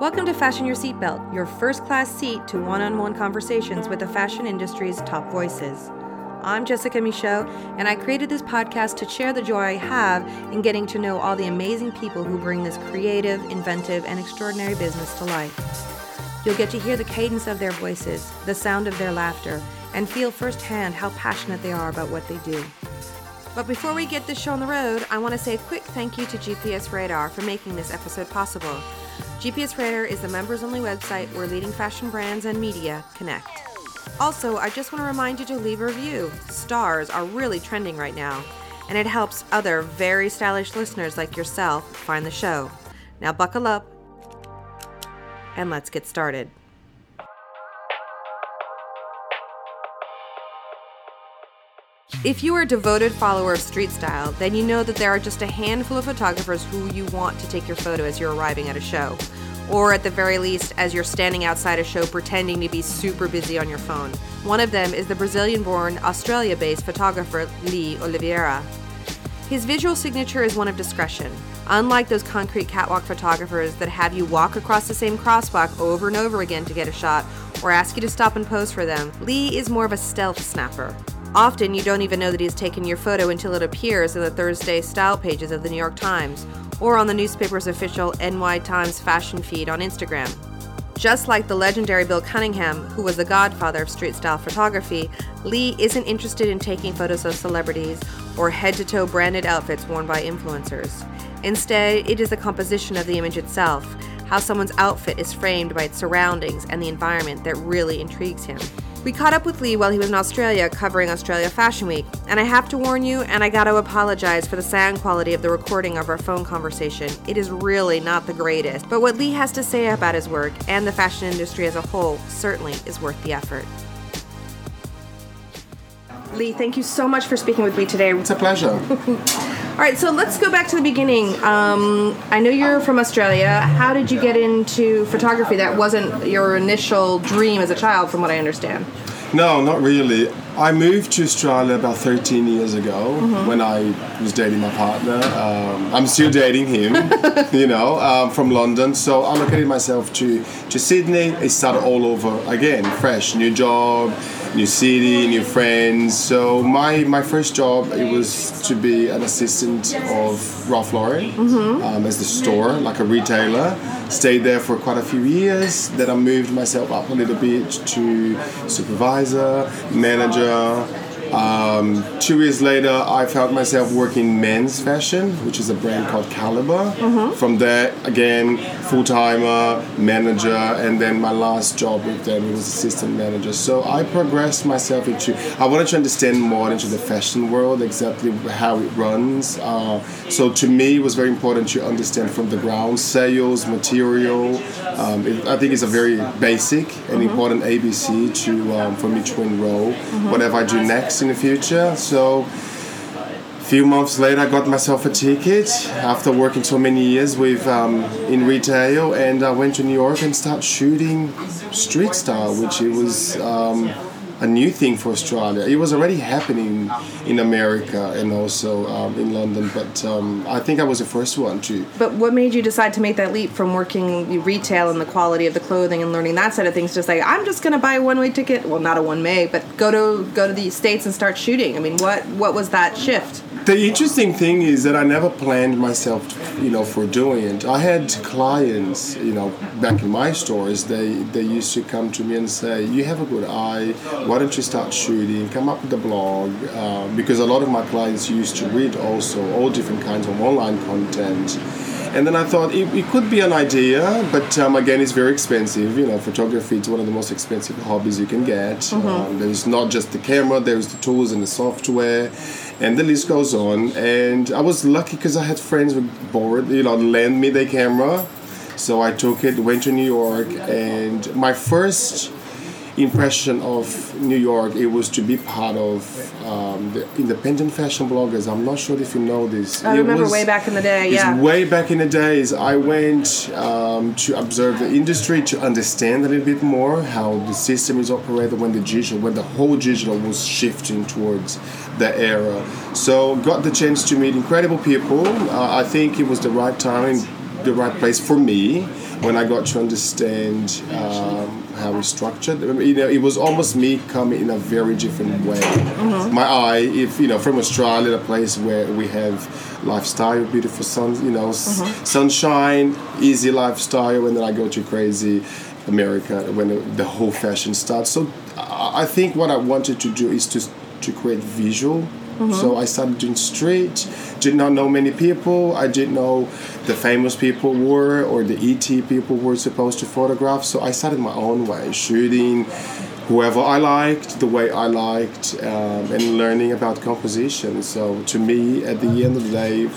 Welcome to Fashion Your Seatbelt, your first class seat to one on one conversations with the fashion industry's top voices. I'm Jessica Michault, and I created this podcast to share the joy I have in getting to know all the amazing people who bring this creative, inventive, and extraordinary business to life. You'll get to hear the cadence of their voices, the sound of their laughter, and feel firsthand how passionate they are about what they do. But before we get this show on the road, I want to say a quick thank you to GPS Radar for making this episode possible. GPS Radar is the members only website where leading fashion brands and media connect. Also, I just want to remind you to leave a review. Stars are really trending right now, and it helps other very stylish listeners like yourself find the show. Now, buckle up and let's get started. If you are a devoted follower of street style, then you know that there are just a handful of photographers who you want to take your photo as you're arriving at a show. Or at the very least, as you're standing outside a show pretending to be super busy on your phone. One of them is the Brazilian born, Australia based photographer Lee Oliveira. His visual signature is one of discretion. Unlike those concrete catwalk photographers that have you walk across the same crosswalk over and over again to get a shot or ask you to stop and pose for them, Lee is more of a stealth snapper. Often, you don't even know that he's taken your photo until it appears in the Thursday style pages of the New York Times or on the newspaper's official NY Times fashion feed on Instagram. Just like the legendary Bill Cunningham, who was the godfather of street style photography, Lee isn't interested in taking photos of celebrities or head to toe branded outfits worn by influencers. Instead, it is the composition of the image itself, how someone's outfit is framed by its surroundings and the environment that really intrigues him. We caught up with Lee while he was in Australia covering Australia Fashion Week, and I have to warn you, and I gotta apologize for the sound quality of the recording of our phone conversation. It is really not the greatest, but what Lee has to say about his work and the fashion industry as a whole certainly is worth the effort. Lee, thank you so much for speaking with me today. It's a pleasure. All right, so let's go back to the beginning. Um, I know you're from Australia. How did you get into photography? That wasn't your initial dream as a child, from what I understand. No, not really. I moved to Australia about 13 years ago mm-hmm. when I was dating my partner. Um, I'm still dating him, you know, um, from London. So I allocated myself to, to Sydney. It started all over again, fresh, new job, new city, new friends. So my my first job it was to be an assistant of Ralph Lauren mm-hmm. um, as the store, like a retailer. Stayed there for quite a few years. Then I moved myself up a little bit to supervisor, manager um, two years later, I found myself working men's fashion, which is a brand called Calibre. Mm-hmm. From there, again, full timer, manager, and then my last job with them was assistant manager. So I progressed myself into. I wanted to understand more into the fashion world, exactly how it runs. Uh, so to me, it was very important to understand from the ground sales, material. Um, it, I think it's a very basic and mm-hmm. important ABC to um, for me to enroll. Mm-hmm. Whatever I do next in the future. So a few months later, I got myself a ticket after working so many years with um, in retail, and I went to New York and started shooting street style, which it was. Um, a new thing for Australia. It was already happening in America and also um, in London, but um, I think I was the first one to. But what made you decide to make that leap from working retail and the quality of the clothing and learning that side of things to say I'm just going to buy a one way ticket? Well, not a one way, but go to go to the states and start shooting. I mean, what what was that shift? The interesting thing is that I never planned myself, you know, for doing it. I had clients, you know, back in my stores. They they used to come to me and say, "You have a good eye. Why don't you start shooting? Come up with a blog." Uh, because a lot of my clients used to read also all different kinds of online content. And then I thought it, it could be an idea, but um, again, it's very expensive. You know, photography is one of the most expensive hobbies you can get. Mm-hmm. Um, there's not just the camera, there's the tools and the software and the list goes on. And I was lucky because I had friends who borrowed, you know, lend me their camera. So I took it, went to New York, and my first impression of New York, it was to be part of um, the independent fashion bloggers. I'm not sure if you know this. I it remember was, way back in the day. Yeah. Way back in the days, I went um, to observe the industry to understand a little bit more how the system is operated when the digital, when the whole digital was shifting towards the era. So got the chance to meet incredible people. Uh, I think it was the right time, the right place for me when I got to understand um, how we structured, you know, it was almost me coming in a very different way. Mm-hmm. My eye, if you know, from Australia, a place where we have lifestyle, beautiful sun, you know, Mm-hmm. sunshine, easy lifestyle, and then I go to crazy America when the, whole fashion starts. So I I think what I wanted to do is to to create visual. So I started doing street. Did not know many people. I didn't know the famous people were or the ET people were supposed to photograph. So I started my own way, shooting whoever I liked, the way I liked, um, and learning about composition. So to me, at the end of the day,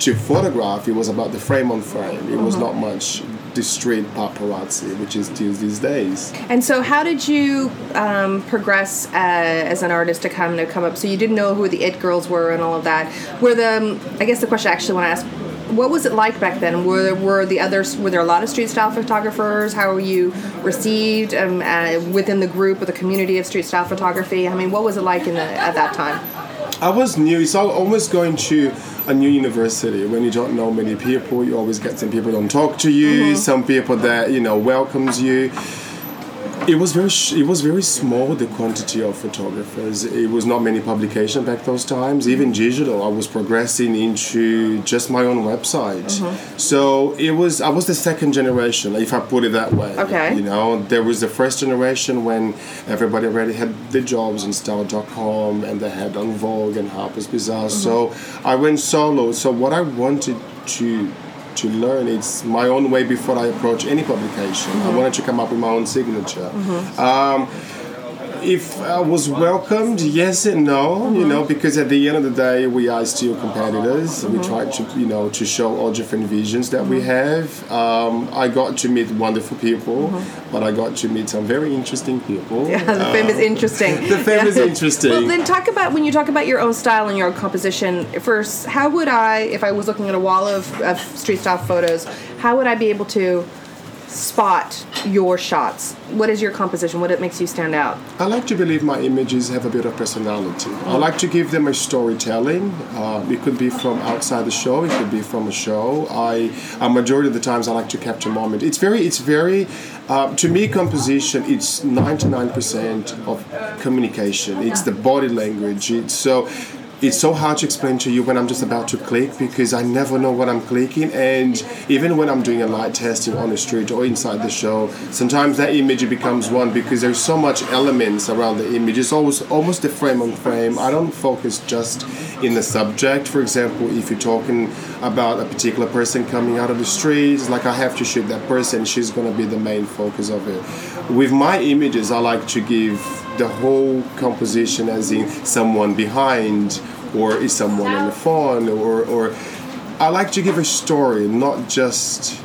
to photograph, it was about the frame on frame. It was not much the street paparazzi, which is still these days. And so, how did you um, progress uh, as an artist to come to come up? So you didn't know who the it girls were and all of that. Were the um, I guess the question I actually want to ask. What was it like back then? Were were the others? Were there a lot of street style photographers? How were you received um, uh, within the group or the community of street style photography? I mean, what was it like in the, at that time? I was new. It's al- almost going to a new university when you don't know many people. You always get some people don't talk to you. Mm-hmm. Some people that you know welcomes you. It was very sh- it was very small the quantity of photographers. It was not many publication back those times. Even digital, I was progressing into just my own website. Mm-hmm. So it was I was the second generation, if I put it that way. Okay. You know, there was the first generation when everybody already had the jobs in style.com and they had on Vogue and Harper's Bazaar. Mm-hmm. So I went solo. So what I wanted to to learn it's my own way before I approach any publication. I wanted to come up with my own signature. Um, if I was welcomed, yes and no, you mm-hmm. know, because at the end of the day, we are still competitors. We mm-hmm. try to, you know, to show all different visions that we mm-hmm. have. Um, I got to meet wonderful people, but I got to meet some very interesting people. Yeah, the fame is um, interesting. The fame is interesting. Well, then talk about when you talk about your own style and your own composition. First, how would I, if I was looking at a wall of, of street style photos, how would I be able to spot your shots? What is your composition? What it makes you stand out? I like to believe my images have a bit of personality. I like to give them a storytelling. Uh, it could be from outside the show. It could be from a show. I, a majority of the times, I like to capture moment. It's very, it's very. Uh, to me, composition it's ninety nine percent of communication. It's the body language. It's so. It's so hard to explain to you when I'm just about to click because I never know what I'm clicking. And even when I'm doing a light testing on the street or inside the show, sometimes that image becomes one because there's so much elements around the image. It's always almost a frame on frame. I don't focus just in the subject. For example, if you're talking about a particular person coming out of the streets, like I have to shoot that person, she's gonna be the main focus of it. With my images, I like to give the whole composition as in someone behind or is someone on the phone or, or I like to give a story, not just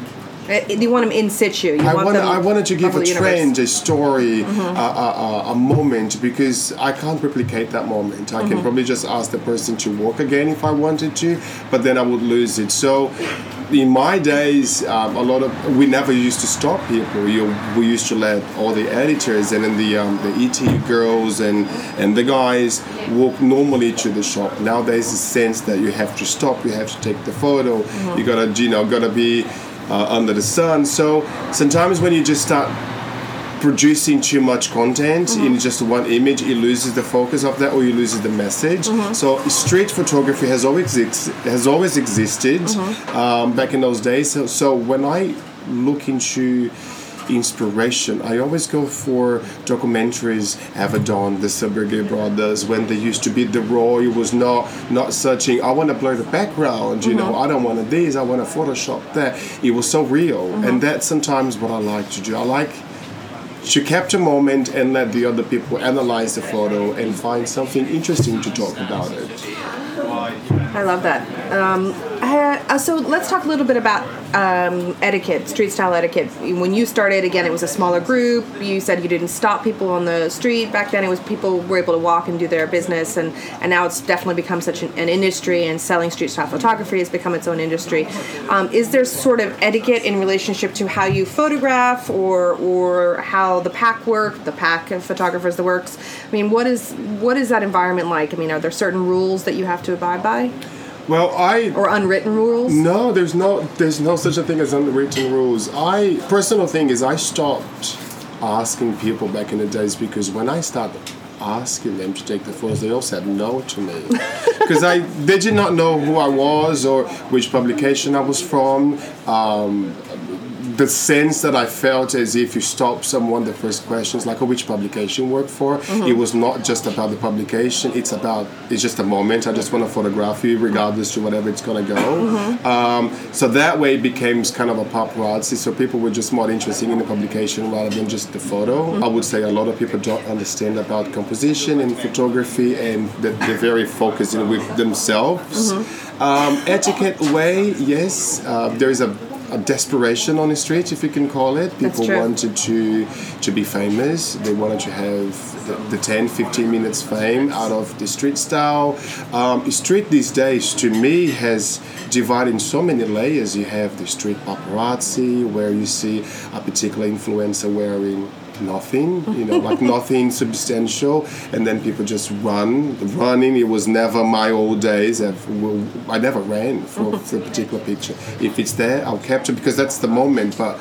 Uh, You want them in situ. You I want wanted, them I wanted to give a universe. trend, a story, a, a, a, a moment because I can't replicate that moment. I can probably just ask the person to walk again if I wanted to, but then I would lose it. So, in my days, um, a lot of we never used to stop people. You, we used to let all the editors and then the um, the ET girls and and the guys walk normally to the shop. Now there's a sense that you have to stop. You have to take the photo. You gotta you know gotta be uh, under the sun. So sometimes when you just start producing too much content mm-hmm. in just one image, it loses the focus of that, or you loses the message. Mm-hmm. So street photography has always ex- has always existed mm-hmm. um, back in those days. So, so when I look into inspiration. I always go for documentaries, Avedon, the Seeberger brothers, when they used to be the raw. It was not not searching. I want to blur the background. You know, I don't want this. I want to Photoshop that. It was so real, and that's sometimes what I like to do. I like to capture moment and let the other people analyze the photo and find something interesting to talk about it. I love that. Um, uh, so let's talk a little bit about um, etiquette, street style etiquette. When you started, again, it was a smaller group. You said you didn't stop people on the street back then. It was people were able to walk and do their business, and, and now it's definitely become such an, an industry. And selling street style photography has become its own industry. Um, is there sort of etiquette in relationship to how you photograph, or or how the pack work, the pack of photographers, the works? I mean, what is what is that environment like? I mean, are there certain rules that you have to abide by? Well, I or unwritten rules? No, there's no there's no such a thing as unwritten rules. I personal thing is I stopped asking people back in the days because when I started asking them to take the photos, they all said no to me because I they did not know who I was or which publication I was from. Um, the sense that I felt as if you stop someone, the first question is like, oh, which publication work for? Mm-hmm. It was not just about the publication, it's about, it's just a moment. I just want to photograph you regardless to whatever it's going to go. Mm-hmm. Um, so that way it became kind of a paparazzi. So people were just more interested in the publication rather than just the photo. Mm-hmm. I would say a lot of people don't understand about composition and photography and that they're very focused in with themselves. Mm-hmm. Um, etiquette way, yes, uh, there is a a desperation on the street, if you can call it. People wanted to to be famous. They wanted to have the, the 10, 15 minutes fame out of the street style. Um, street these days, to me, has divided in so many layers. You have the street paparazzi, where you see a particular influencer wearing nothing, you know, like nothing substantial, and then people just run. Running, it was never my old days. I've, I never ran for, for a particular picture. If it's there, I'll capture because that's the moment. But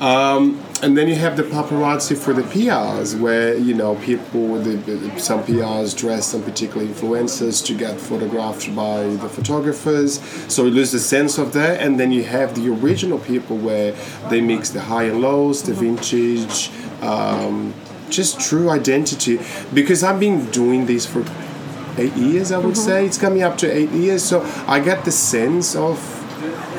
um, and then you have the paparazzi for the PRs, where you know people, the, some PRs dress some particular influencers to get photographed by the photographers. So you lose the sense of that, and then you have the original people where they mix the high and lows, the vintage um, just true identity. Because I've been doing this for eight years, I would mm-hmm. say. It's coming up to eight years, so I get the sense of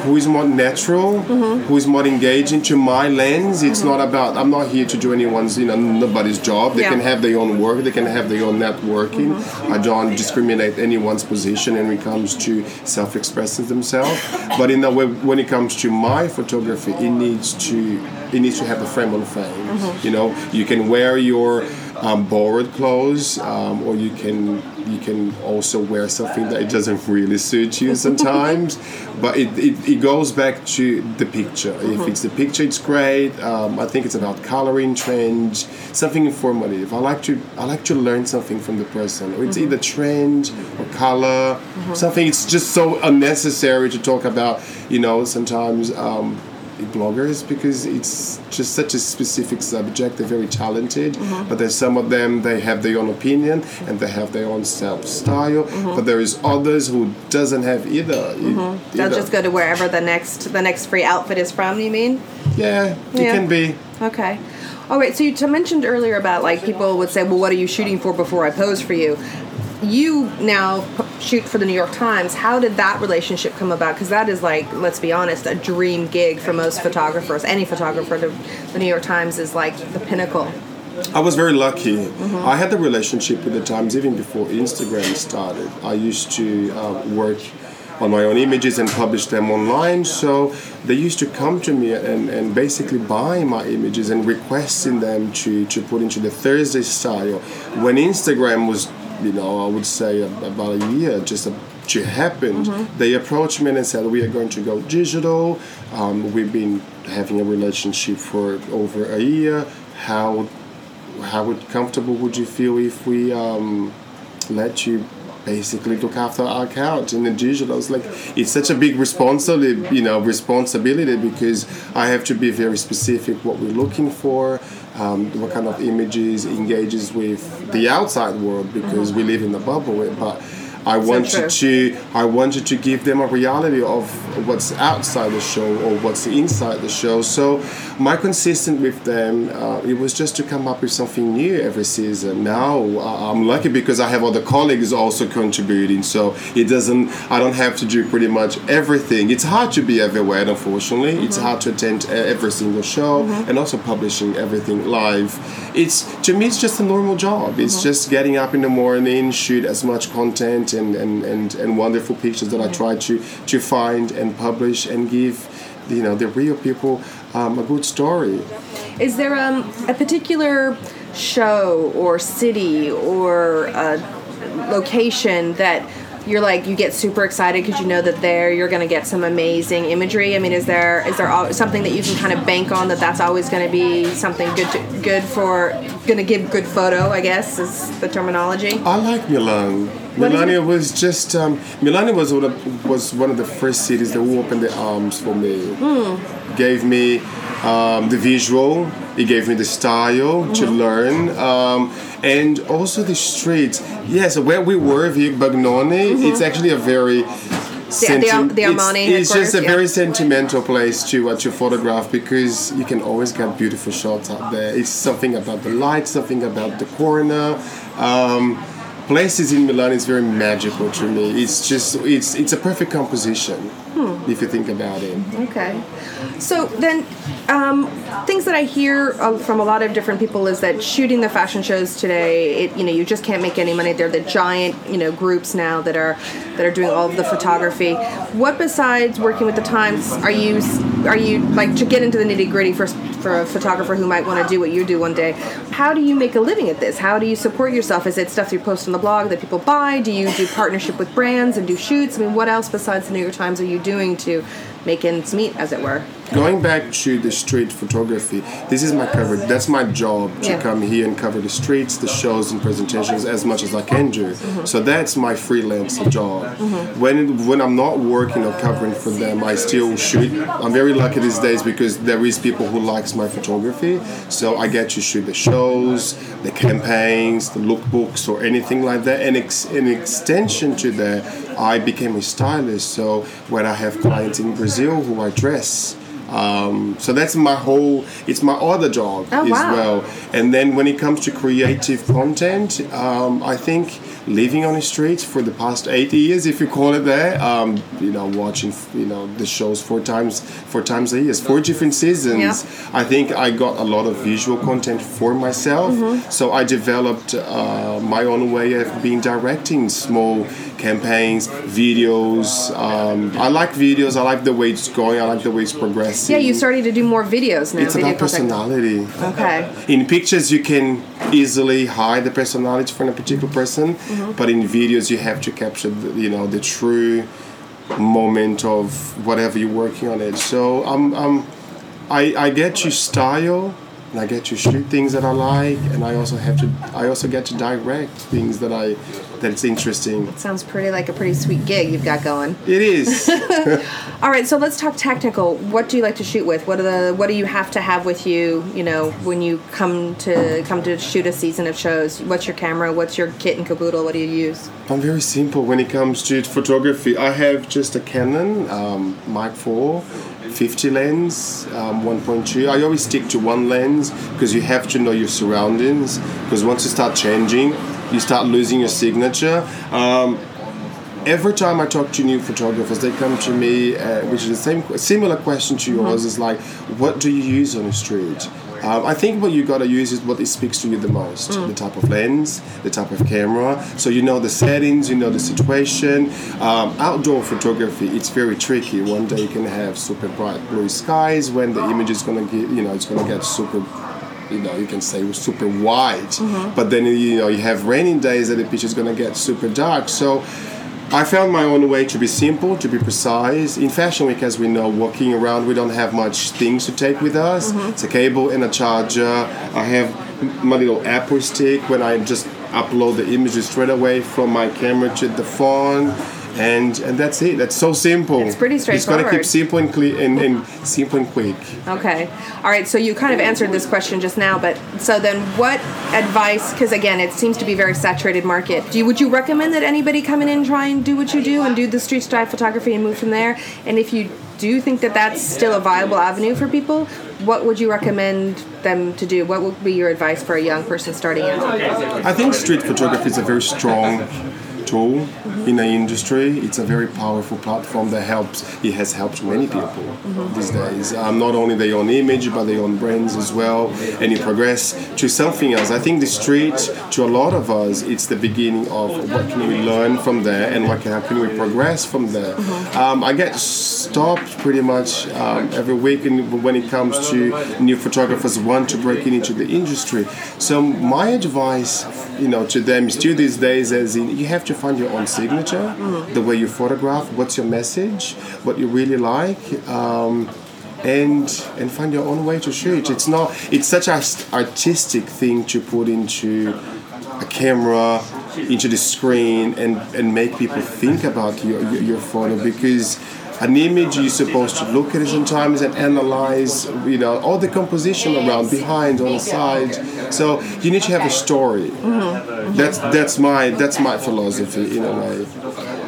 who is more natural, mm-hmm. who is more engaging to my lens. It's mm-hmm. not about I'm not here to do anyone's you know nobody's job. They yeah. can have their own work. They can have their own networking. Mm-hmm. I don't discriminate anyone's position when it comes to self-expressing themselves. but in the way, when it comes to my photography, it needs to it needs to have a frame on. Mm-hmm. You know, you can wear your um, borrowed clothes, um, or you can you can also wear something that it doesn't really suit you sometimes. but it, it, it, goes back to the picture. Mm-hmm. If it's the picture, it's great. Um, I think it's about coloring trend, something informative. I like to I like to learn something from the person. Or it's mm-hmm. either trend or color, mm-hmm. something. It's just so unnecessary to talk about. You know, sometimes um, bloggers because it's just such a specific subject. They're very talented, mm-hmm. but there's some of them they have their own opinion and they have their own self style. Mm-hmm. But there is others who doesn't have either. Mm-hmm. They'll just go to wherever the next the next free outfit is from. You mean? Yeah, it yeah. can be. Okay. All right. So you mentioned earlier about like people would say, "Well, what are you shooting for before I pose for you?" You now shoot for the New York Times. How did that relationship come about? Because that is like, let's be honest, a dream gig for most photographers. Any photographer, the New York Times is like the pinnacle. I was very lucky. Mm-hmm. I had the relationship with the Times even before Instagram started. I used to uh, work on my own images and publish them online. So they used to come to me and, and basically buy my images and requesting them to, to put into the Thursday style. When Instagram was you know, I would say about a year just to happened. Mm-hmm. They approached me and said, "We are going to go digital. Um, we've been having a relationship for over a year. How how comfortable would you feel if we um, let you basically look after our account in the digital. I was like, it's such a big responsibility, you know, responsibility because I have to be very specific what we're looking for, um, what kind of images engages with the outside world because we live in a bubble. But I wanted to I wanted to give them a reality of what's outside the show or what's inside the show. So my consistent with them uh, it was just to come up with something new every season. Now uh, I'm lucky because I have other colleagues also contributing, so it doesn't I don't have to do pretty much everything. It's hard to be everywhere, unfortunately. Mm-hmm. It's hard to attend every single show mm-hmm. and also publishing everything live. It's to me it's just a normal job. It's mm-hmm. just getting up in the morning, shoot as much content and, and, and, and wonderful pictures that I try to, to find and publish and give you know the real people um, a good story. Is there um, a particular show or city or a location that you're like you get super excited because you know that there you're going to get some amazing imagery. I mean, is there is there something that you can kind of bank on that that's always going to be something good to, good for going to give good photo? I guess is the terminology. I like Milan. What is Milani was just um, Milani was one of, was one of the first cities that opened their arms for me. Hmm. Gave me um, the visual. It gave me the style to Mm-hmm. learn, um, and also the streets. Yes, where we were, Vic Bagnoni, it's actually a very Mm-hmm. the the it's- Armani It's, just a yeah. very sentimental place to uh, to photograph because you can always get beautiful shots out there. It's something about the light, something about the corner. Um, places in Milan is very magical to me. It's just it's it's a perfect composition Hmm. if you think about it. Okay. So then, um, things that I hear uh, from a lot of different people is that shooting the fashion shows today, it, you know, you just can't make any money. They're the giant, you know, groups now that are that are doing all of the photography. What besides working with the Times are you are you like to get into the nitty gritty for for a photographer who might want to do what you do one day? How do you make a living at this? How do you support yourself? Is it stuff you post on the blog that people buy? Do you do partnership with brands and do shoots? I mean, what else besides the New York Times are you doing to make ends meet, as it were? Going back to the street photography, this is my cover. That's my job to Yeah. come here and cover the streets, the shows, and presentations as much as I can do. Mm-hmm. So that's my freelance job. When when I'm not working or covering for them, I still shoot. I'm very lucky these days because there is people who likes my photography. So I get to shoot the shows, the campaigns, the lookbooks, or anything like that. And ex- in extension to that, I became a stylist. So when I have clients in Brazil who I dress. Um, so that's my whole. It's my other job Oh, as wow. well. And then when it comes to creative content, um, I think living on the streets for the past eight years, if you call it that, um, you know, watching you know the shows four times four times a year, four different seasons. I think I got a lot of visual content for myself. Mm-hmm. So I developed uh, my own way of being directing small campaigns, videos. Um, I like videos. I like the way it's going. I like the way it's progressing. Yeah, you started to do more videos now. It's video about personality. Okay. In pictures, you can easily hide the personality from a particular person, Mm-hmm. but in videos, you have to capture, the, you know, the true moment of whatever you're working on it. So um, um, I, I get to style, and I get to shoot things that I like, and I also have to, I also get to direct things that I, that it's interesting. Sounds pretty like a pretty sweet gig you've got going. It is. All right, so let's talk technical. What do you like to shoot with? What are the what do you have to have with you? You know, when you come to come to shoot a season of shows. What's your camera? What's your kit and caboodle? What do you use? I'm very simple when it comes to photography. I have just a Canon um, Mark IV 50 lens, um, 1.2. I always stick to one lens because you have to know your surroundings. Because once you start changing, you start losing your signature. Um, every time I talk to new photographers, they come to me, uh, which is the same similar question to yours. Is like, what do you use on the street? Um, I think what you gotta use is what it speaks to you the most. The type of lens, the type of camera. So you know the settings, you know the situation. Um, outdoor photography, it's very tricky. One day you can have super bright blue skies when the image is gonna get, you know, it's gonna get super you know, you can say super white, but then you know you have raining days that the picture is gonna get super dark. So I found my own way to be simple, to be precise. In Fashion Week, as we know, walking around, we don't have much things to take with us. Mm-hmm. It's a cable and a charger. I have my little Apple stick when I just upload the images straight away from my camera to the phone. And, and that's it. That's so simple. It's pretty straightforward. It's gotta keep simple and, cle- and, and simple and quick. Okay. All right. So you kind of answered this question just now, but so then, what advice? Because again, it seems to be a very saturated market. Do you, would you recommend that anybody come in and try and do what you do and do the street style photography and move from there? And if you do think that that's still a viable avenue for people, what would you recommend them to do? What would be your advice for a young person starting out? I think street photography is a very strong tool in the industry. It's a very powerful platform that helps. It has helped many people these days. Um, not only their own image, but their own brands as well. And you progress to something else. I think the street, to a lot of us, it's the beginning of what can we learn from there and what can, how can we progress from there. Um, I get stopped pretty much um, every week in, when it comes to new photographers want to break into the industry. So my advice, you know, to them still these days, as in you have to find your own signature, the way you photograph, what's your message, what you really like. Um, and and find your own way to shoot. It's not. It's such an artistic thing to put into a camera into the screen and, and make people think about your, your, your photo because an image you're supposed to look at it sometimes and analyze you know all the composition around behind on the side. So you need to have a story. Mm-hmm. that's that's my that's my philosophy in a way.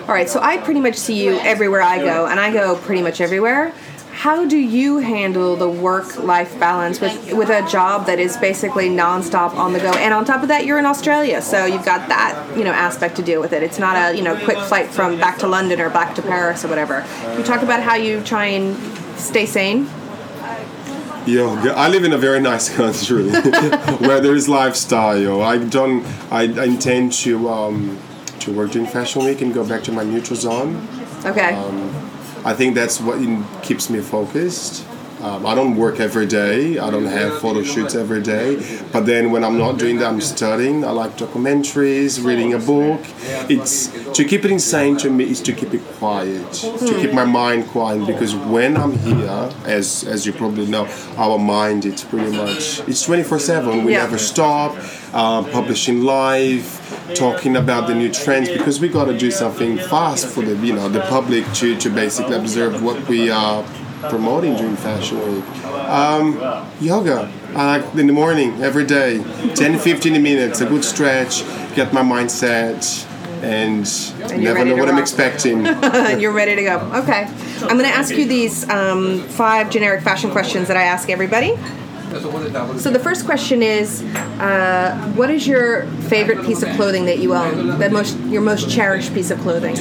All right so i pretty much see you everywhere i go and i go pretty much everywhere how do you handle the work-life balance with with a job that is basically nonstop on the go? And on top of that, you're in Australia, so you've got that you know aspect to deal with it. It's not a you know quick flight from back to London or back to Paris or whatever. Can You talk about how you try and stay sane. Yo, I live in a very nice country where there is lifestyle. I don't. I, I intend to um, to work during Fashion Week and go back to my neutral zone. Okay. Um, I think that's what keeps me focused. Um, I don't work every day. I don't have photo shoots every day. But then when I'm not doing that, I'm studying. I like documentaries, reading a book. It's to keep it insane to me is to keep it quiet, to keep my mind quiet. Because when I'm here, as as you probably know, our mind it's pretty much it's 24/7. We yeah. never stop. Uh, publishing live, talking about the new trends because we got to do something fast for the you know the public to to basically observe what we are promoting during Fashion Week. Um, yoga. I like in the morning, every day, 10 15 minutes, a good stretch, get my mindset, and, and never know what rock. I'm expecting. you're ready to go. Okay. I'm going to ask you these um, five generic fashion questions that I ask everybody. So the first question is, uh, what is your favorite piece of clothing that you own? The most, your most cherished piece of clothing?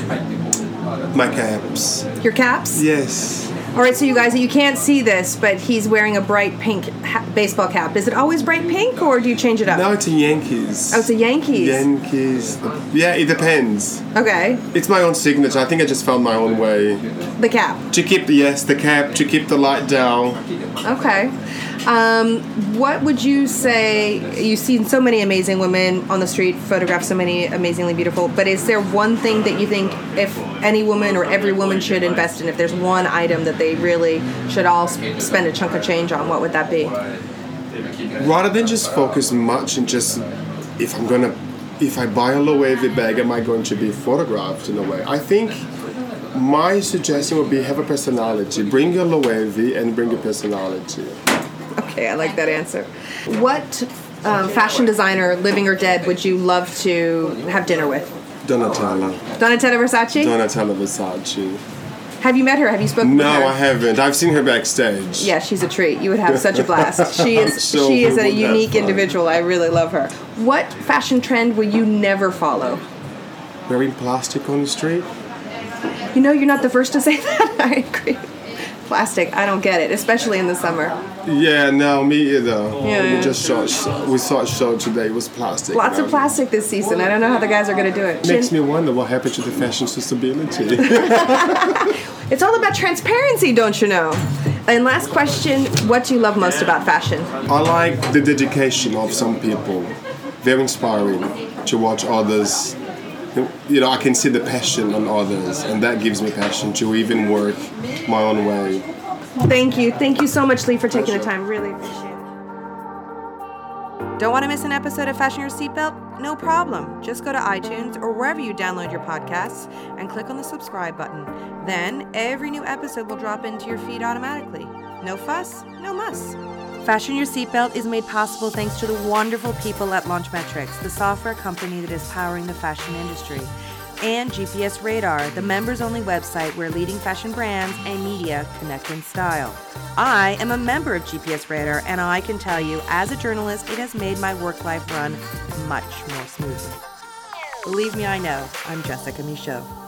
My caps. Your caps? Yes. All right, so you guys, you can't see this, but he's wearing a bright pink ha- baseball cap. Is it always bright pink, or do you change it up? No, it's a Yankees. Oh, it's a Yankees. Yankees. Yeah, it depends. Okay. It's my own signature. I think I just found my own way. The cap. To keep the yes, the cap to keep the light down. Okay. Um, what would you say? You've seen so many amazing women on the street, photographed so many amazingly beautiful. But is there one thing that you think if any woman or every woman should invest in? If there's one item that they really should all spend a chunk of change on, what would that be? Rather than just focus much and just if I'm gonna if I buy a Loewe bag, am I going to be photographed in a way? I think my suggestion would be have a personality. Bring your Loewe and bring your personality. Okay, I like that answer. What um, fashion designer, living or dead, would you love to have dinner with? Donatella. Donatella Versace? Donatella Versace. Have you met her? Have you spoken no, with her? No, I haven't. I've seen her backstage. Yeah, she's a treat. You would have such a blast. She is she is a unique individual. I really love her. What fashion trend will you never follow? Wearing plastic on the street? You know, you're not the first to say that. I agree plastic. I don't get it, especially in the summer. Yeah, no, me either. Yeah. We just saw we saw a show today. It was plastic. Lots of um, plastic this season. I don't know how the guys are going to do it. Makes me wonder what happened to the fashion sustainability. it's all about transparency, don't you know? And last question: What do you love most about fashion? I like the dedication of some people. Very inspiring to watch others you know, I can see the passion on others, and that gives me passion to even work my own way. Thank you. Thank you so much, Lee, for taking the time. Really appreciate it. Don't want to miss an episode of Fashion Your Seatbelt? No problem. Just go to iTunes or wherever you download your podcasts and click on the subscribe button. Then every new episode will drop into your feed automatically. No fuss, no muss. Fashion Your Seatbelt is made possible thanks to the wonderful people at Launchmetrics, the software company that is powering the fashion industry, and GPS Radar, the members only website where leading fashion brands and media connect in style. I am a member of GPS Radar, and I can tell you, as a journalist, it has made my work life run much more smoothly. Believe me, I know. I'm Jessica Michault.